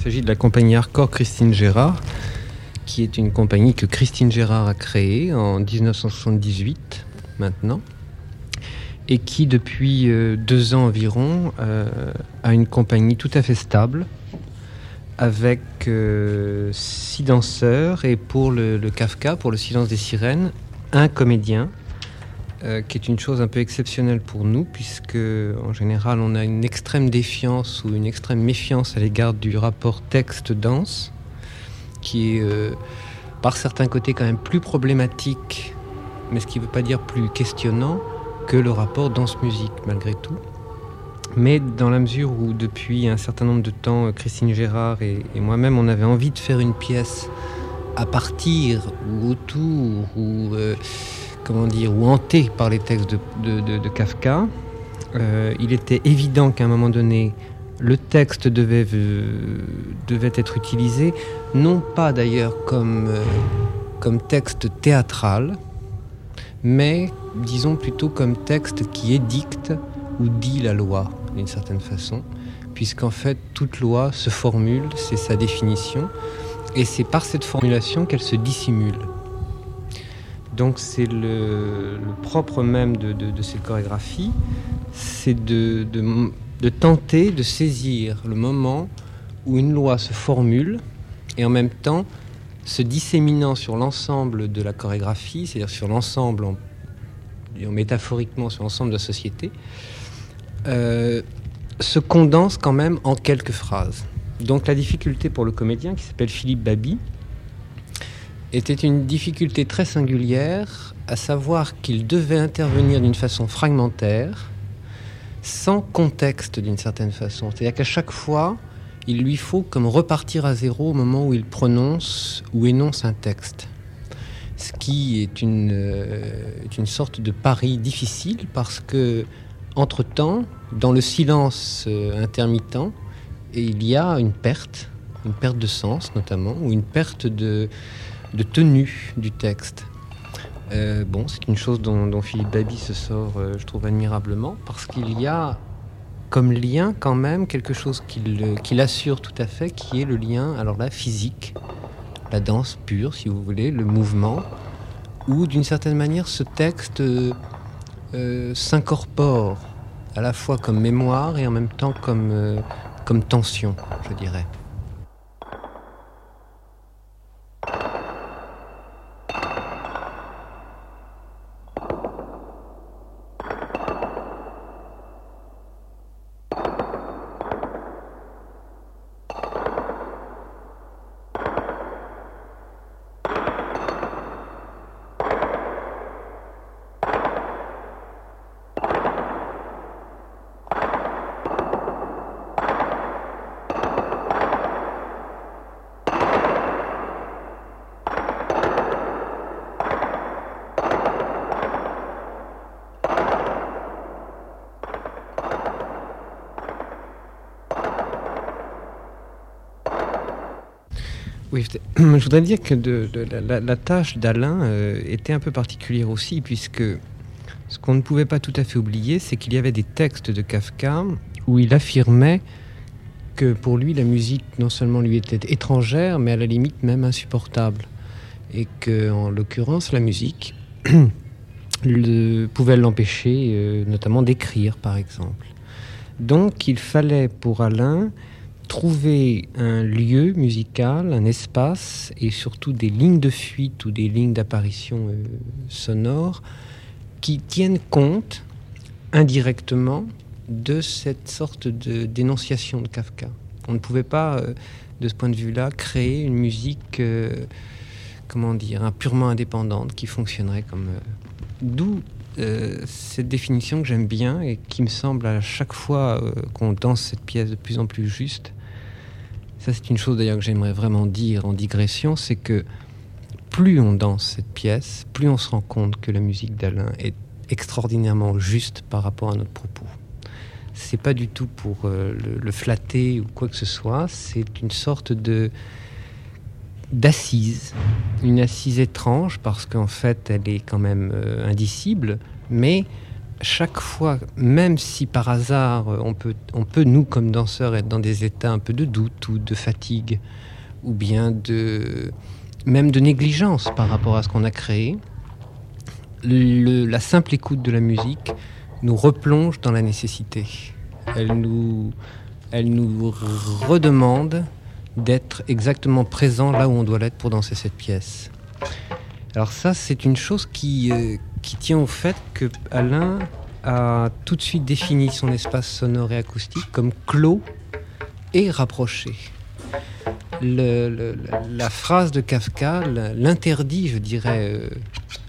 Il s'agit de la compagnie Hardcore Christine Gérard, qui est une compagnie que Christine Gérard a créée en 1978 maintenant, et qui depuis euh, deux ans environ euh, a une compagnie tout à fait stable, avec euh, six danseurs et pour le, le, Kafka, pour le silence des sirènes, un comédien, euh, qui est une chose un peu exceptionnelle pour nous, puisque en général on a une extrême défiance ou une extrême méfiance à l'égard du rapport texte-danse, qui est euh, par certains côtés quand même plus problématique, mais ce qui ne veut pas dire plus questionnant que le rapport danse-musique malgré tout. Mais dans la mesure où depuis un certain nombre de temps, Christine Gérard et, moi-même, on avait envie de faire une pièce à partir ou autour ou euh, comment dire ou hanté par les textes de, Kafka, euh, il était évident qu'à un moment donné, le texte devait, être utilisé, non pas d'ailleurs euh, comme texte théâtral, mais disons plutôt comme texte qui édicte ou dit la loi d'une certaine façon, puisqu'en fait toute loi se formule, c'est sa définition, et c'est par cette formulation qu'elle se dissimule. Donc c'est le, propre même de, de, de cette chorégraphie, c'est de, de, tenter de saisir le moment où une loi se formule et en même temps se disséminant sur l'ensemble de la chorégraphie, c'est-à-dire sur l'ensemble, métaphoriquement sur l'ensemble de la société, euh, se condense quand même en quelques phrases. Donc la difficulté pour le comédien qui s'appelle Philippe Babi était une difficulté très singulière, à savoir qu'il devait intervenir d'une façon fragmentaire, sans contexte d'une certaine façon. C'est-à-dire qu'à chaque fois, il lui faut comme repartir à zéro au moment où il prononce ou énonce un texte. Ce qui est une, euh, une sorte de pari difficile parce que, entre-temps, dans le silence euh, intermittent, il y a une perte, une perte de sens notamment, ou une perte de, de tenue du texte. Euh, bon, c'est une chose dont, Philippe Babi se sort, euh, je trouve, admirablement, parce qu'il y a comme lien quand même quelque chose qu'il qu assure tout à fait, qui est le lien, alors là, physique, la danse pure, si vous voulez, le mouvement, où d'une certaine manière ce texte euh, s'incorpore à la fois comme mémoire et en même temps comme, euh, comme tension, je dirais. Oui, je voudrais dire que la, tâche d'Alain euh, était un peu particulière aussi, puisque ce qu'on ne pouvait pas tout à fait oublier, c'est qu'il y avait des textes de Kafka où il affirmait que pour lui, la musique non seulement lui était étrangère, mais à la limite même insupportable. Et que, en l'occurrence, la musique le, pouvait l'empêcher, euh, notamment d'écrire, par exemple. Donc, il fallait pour Alain trouver un lieu musical, un espace et surtout des lignes de fuite ou des lignes d'apparition euh, sonore qui tiennent compte indirectement de cette sorte de dénonciation de Kafka. On ne pouvait pas, euh, de ce point de vue-là, créer une musique, euh, comment dire, purement indépendante qui fonctionnerait comme. D'où cette définition que j'aime bien et qui me semble à chaque fois qu'on danse cette pièce de plus en plus juste. Ça, c'est une chose d'ailleurs que j'aimerais vraiment dire en digression, c'est que plus on danse cette pièce, plus on se rend compte que la musique d'Alain est extraordinairement juste par rapport à notre propos. C'est pas du tout pour euh, le, flatter ou quoi que ce soit, c'est une sorte de d'assise, une assise étrange parce qu'en fait elle est quand même euh, indicible, mais chaque fois, même si par hasard on peut, on peut, nous comme danseurs, être dans des états un peu de doute ou de fatigue, ou bien de même de négligence par rapport à ce qu'on a créé, la simple écoute de la musique nous replonge dans la nécessité. Elle nous, elle nous redemande d'être exactement présent là où on doit l'être pour danser cette pièce. Alors ça, c'est une chose qui, euh, qui tient au fait que Alain a tout de suite défini son espace sonore et acoustique comme clos et rapproché. la phrase de Kafka, l'interdit, je dirais, euh,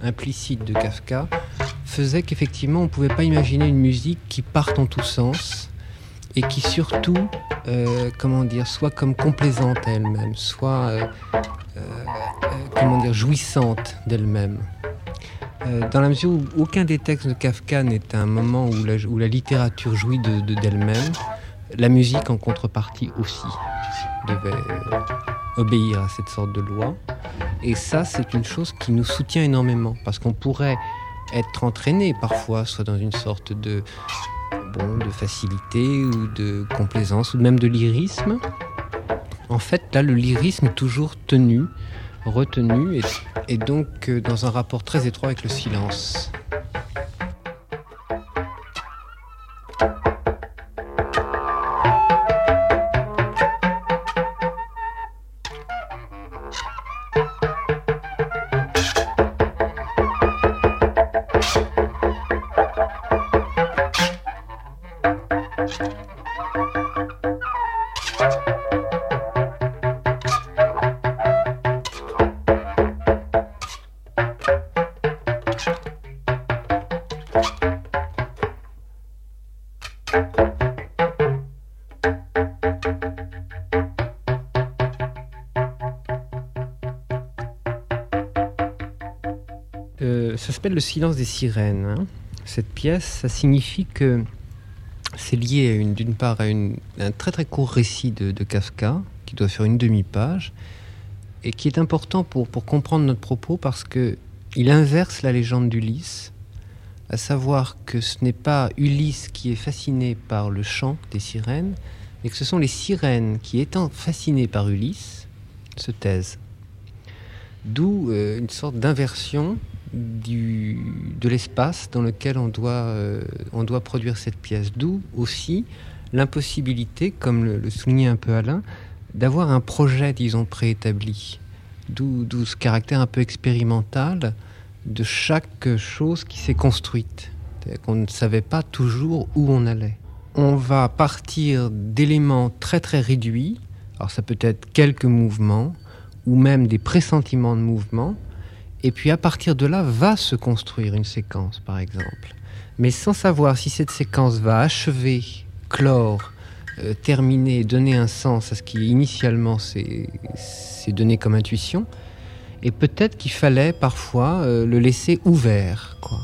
implicite de Kafka, faisait qu'effectivement, on ne pouvait pas imaginer une musique qui parte en tous sens et qui surtout, euh, comment dire, soit comme complaisante à elle-même, soit, euh, comment dire, jouissante d'elle-même. Dans la mesure où aucun des textes de Kafka n'est un moment où la, littérature jouit d'elle-même, de, la musique en contrepartie aussi devait obéir à cette sorte de loi. Et ça, c'est une chose qui nous soutient énormément, parce qu'on pourrait être entraîné parfois, soit dans une sorte de, bon, de facilité ou de complaisance, ou même de lyrisme. En fait, là, le lyrisme est toujours tenu, retenu, et, donc euh, dans un rapport très étroit avec le silence. Le silence des sirènes. Hein. Cette pièce, ça signifie que c'est lié d'une part à, un très très court récit de, Kafka, qui doit faire une demi-page, et qui est important pour, pour comprendre notre propos parce que il inverse la légende d'Ulysse, à savoir que ce n'est pas Ulysse qui est fasciné par le chant des sirènes, mais que ce sont les sirènes qui, étant fascinées par Ulysse, se taisent. D'où euh, une sorte d'inversion du, de l'espace dans lequel on doit, euh, on doit produire cette pièce. D'où aussi l'impossibilité, comme le, soulignait un peu Alain, d'avoir un projet, disons, préétabli. D'où ce caractère un peu expérimental de chaque chose qui s'est construite. qu'on ne savait pas toujours où on allait. On va partir d'éléments très très réduits, alors ça peut être quelques mouvements, ou même des pressentiments de mouvements, et puis à partir de là, va se construire une séquence, par exemple. Mais sans savoir si cette séquence va achever, clore, euh, terminer, donner un sens à ce qui initialement s'est donné comme intuition. Et peut-être qu'il fallait parfois euh, le laisser ouvert. Quoi.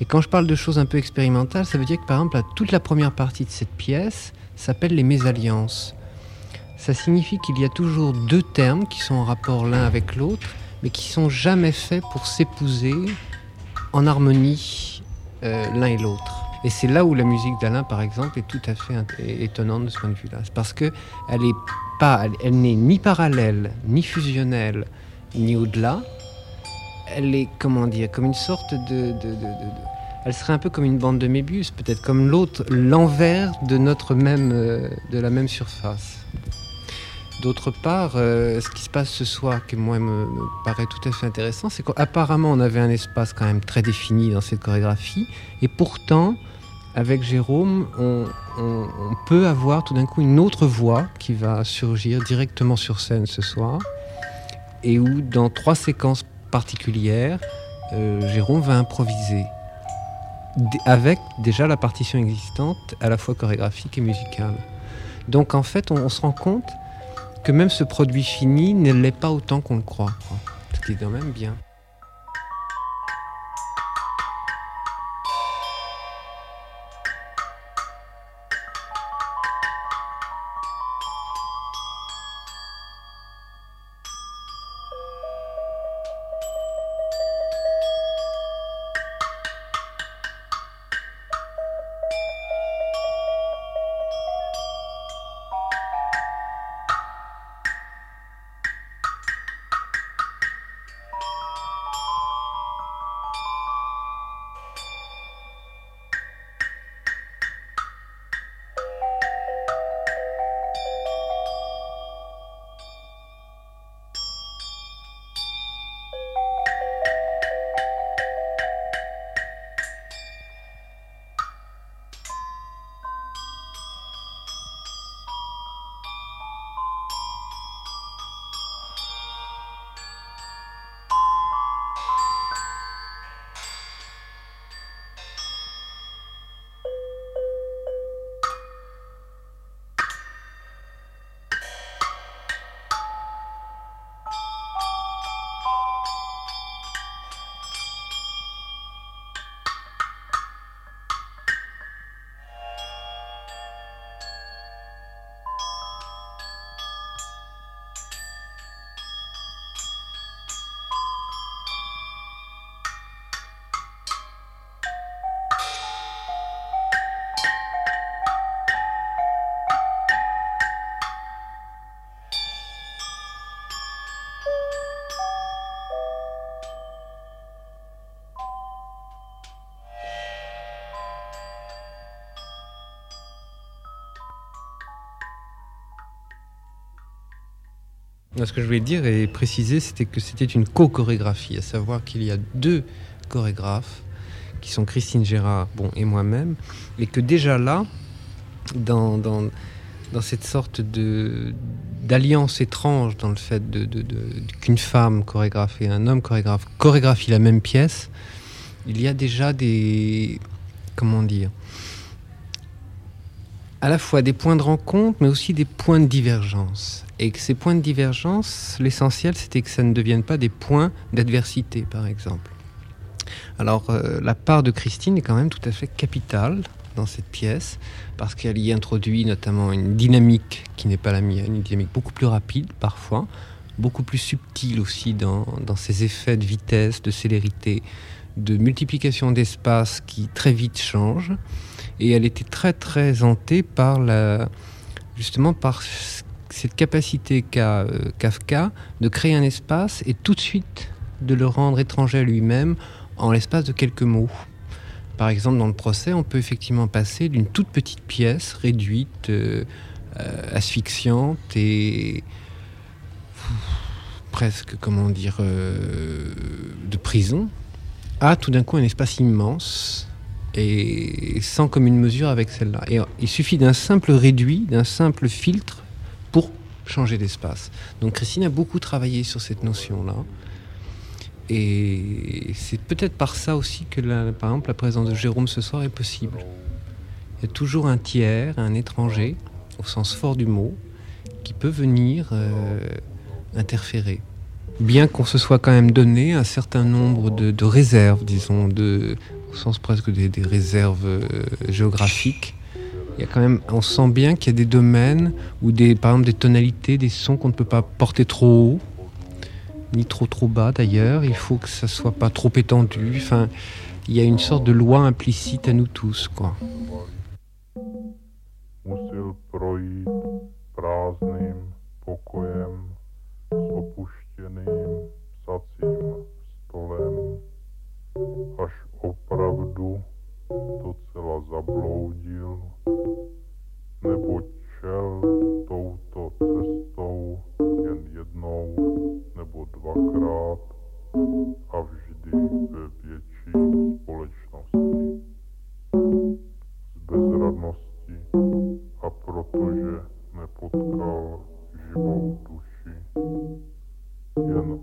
Et quand je parle de choses un peu expérimentales, ça veut dire que par exemple, toute la première partie de cette pièce s'appelle les mésalliances. Ça signifie qu'il y a toujours deux termes qui sont en rapport l'un avec l'autre mais qui sont jamais faits pour s'épouser en harmonie euh, l'un et l'autre. Et c'est là où la musique d'Alain, par exemple, est tout à fait étonnante de ce point de vue-là. C'est parce que elle n'est ni parallèle, ni fusionnelle, ni au-delà. Elle est, comment dire, comme une sorte de, elle serait un peu comme une bande de Mébius, peut-être comme l'autre, l'envers de notre euh, de la même surface. D'autre part, euh, ce qui se passe ce soir, qui moi me, paraît tout à fait intéressant, c'est qu'apparemment on avait un espace quand même très défini dans cette chorégraphie, et pourtant, avec Jérôme, on, peut avoir tout d'un coup une autre voix qui va surgir directement sur scène ce soir, et où dans trois séquences particulières, euh, Jérôme va improviser. Avec déjà la partition existante, à la fois chorégraphique et musicale. Donc en fait, on se rend compte que même ce produit fini ne l'est pas autant qu'on le croit. Ce est quand même bien. Ce que je voulais dire et préciser, c'était que c'était une co-chorégraphie, à savoir qu'il y a deux chorégraphes qui sont Christine Gérard bon, et moi-même, et que déjà là, dans, dans, cette sorte de d'alliance étrange dans le fait de, qu'une femme chorégraphe et un homme chorégraphe chorégraphient la même pièce, il y a déjà des comment dire à la fois des points de rencontre, mais aussi des points de divergence. Et que ces points de divergence, l'essentiel, c'était que ça ne devienne pas des points d'adversité, par exemple. Alors, euh, la part de Christine est quand même tout à fait capitale dans cette pièce, parce qu'elle y introduit notamment une dynamique qui n'est pas la mienne, une dynamique beaucoup plus rapide parfois, beaucoup plus subtile aussi dans, dans ses effets de vitesse, de célérité, de multiplication d'espace qui très vite changent. Et elle était très très hantée par la, justement par cette capacité qu'a euh, Kafka de créer un espace et tout de suite de le rendre étranger à lui-même en l'espace de quelques mots. Par exemple, dans le procès, on peut effectivement passer d'une toute petite pièce réduite, euh, euh, asphyxiante et presque, comment dire, de prison, à tout d'un coup un espace immense et sans commune mesure avec celle-là. Et il suffit d'un simple réduit, d'un simple filtre pour changer d'espace. Donc Christine a beaucoup travaillé sur cette notion-là. Et c'est peut-être par ça aussi que, par exemple, la présence de Jérôme ce soir est possible. Il y a toujours un tiers, un étranger, au sens fort du mot, qui peut venir euh, interférer. Bien qu'on se soit quand même donné un certain nombre de réserves, disons, de, au sens presque des, réserves euh, géographiques. Il y a quand même, on sent bien qu'il y a des domaines où des, par exemple, des tonalités, des sons qu'on ne peut pas porter trop haut, ni trop trop bas d'ailleurs. Il faut que ça soit pas trop étendu. Enfin, il y a une sorte de loi implicite à nous tous, quoi. 知道吗？